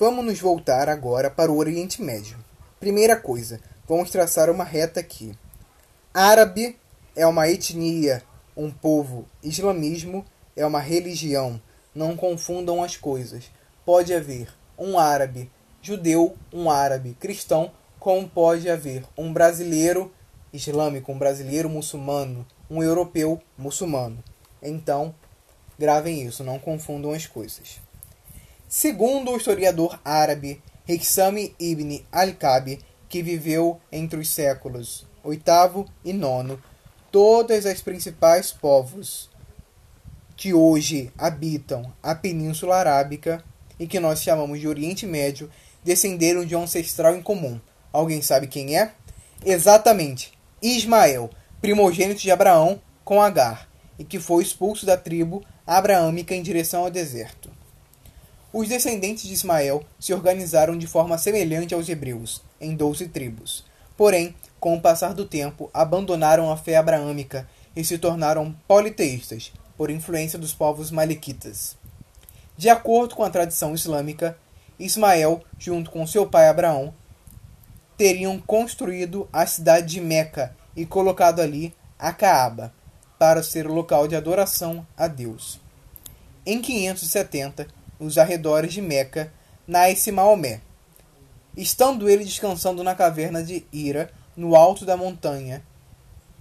Vamos nos voltar agora para o Oriente Médio. Primeira coisa, vamos traçar uma reta aqui. Árabe é uma etnia, um povo. Islamismo é uma religião. Não confundam as coisas. Pode haver um árabe judeu, um árabe cristão, como pode haver um brasileiro islâmico, um brasileiro muçulmano, um europeu muçulmano. Então, gravem isso, não confundam as coisas. Segundo o historiador árabe Hixami ibn al-Kabi, que viveu entre os séculos VIII e IX, todas as principais povos que hoje habitam a Península Arábica e que nós chamamos de Oriente Médio descenderam de um ancestral em comum. Alguém sabe quem é? Exatamente, Ismael, primogênito de Abraão com Agar, e que foi expulso da tribo abraâmica em direção ao deserto. Os descendentes de Ismael se organizaram de forma semelhante aos hebreus, em doze tribos. Porém, com o passar do tempo, abandonaram a fé abraâmica e se tornaram politeístas, por influência dos povos maliquitas. De acordo com a tradição islâmica, Ismael, junto com seu pai Abraão, teriam construído a cidade de Meca e colocado ali a Caaba, para ser o local de adoração a Deus. Em 570, nos arredores de Meca, nasce Maomé. Estando ele descansando na caverna de Ira, no alto da montanha,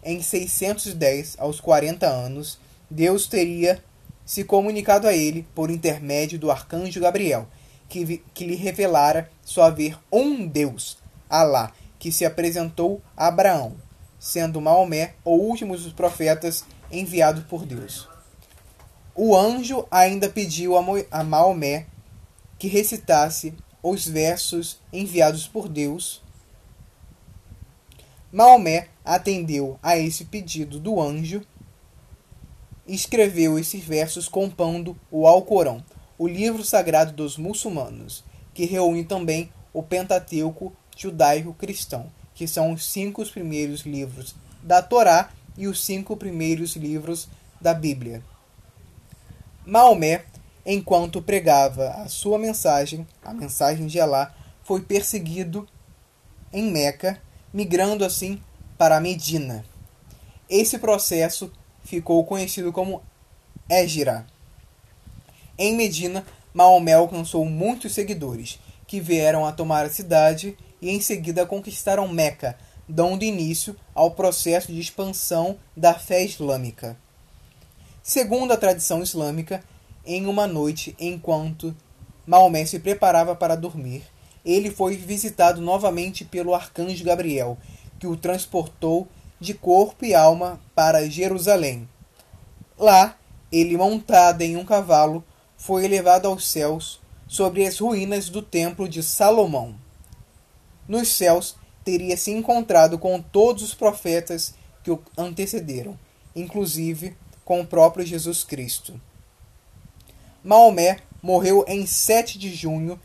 em 610, aos 40 anos, Deus teria se comunicado a ele por intermédio do arcanjo Gabriel, que, que lhe revelara só haver um Deus, Alá, que se apresentou a Abraão, sendo Maomé o último dos profetas enviado por Deus. O anjo ainda pediu a Maomé que recitasse os versos enviados por Deus. Maomé atendeu a esse pedido do anjo e escreveu esses versos compondo o Alcorão, o livro sagrado dos muçulmanos, que reúne também o Pentateuco judaico-cristão, que são os cinco primeiros livros da Torá e os cinco primeiros livros da Bíblia. Maomé, enquanto pregava a sua mensagem, a mensagem de Alá, foi perseguido em Meca, migrando assim para Medina. Esse processo ficou conhecido como Égira. Em Medina, Maomé alcançou muitos seguidores, que vieram a tomar a cidade e em seguida conquistaram Meca, dando início ao processo de expansão da fé islâmica. Segundo a tradição islâmica, em uma noite, enquanto Maomé se preparava para dormir, ele foi visitado novamente pelo arcanjo Gabriel, que o transportou de corpo e alma para Jerusalém. Lá, ele, montado em um cavalo, foi elevado aos céus sobre as ruínas do templo de Salomão. Nos céus teria se encontrado com todos os profetas que o antecederam, inclusive com o próprio Jesus Cristo. Maomé morreu em 7 de junho,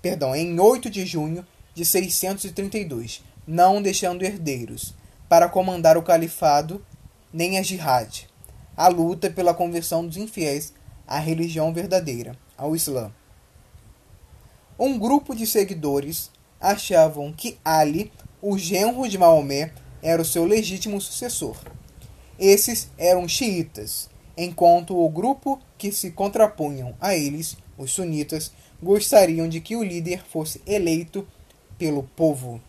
perdão, em 8 de junho de 632, não deixando herdeiros para comandar o califado nem a jihad, a luta pela conversão dos infiéis à religião verdadeira, ao Islã. Um grupo de seguidores achavam que Ali, o genro de Maomé, era o seu legítimo sucessor. Esses eram xiitas, enquanto o grupo que se contrapunham a eles, os sunitas, gostariam de que o líder fosse eleito pelo povo.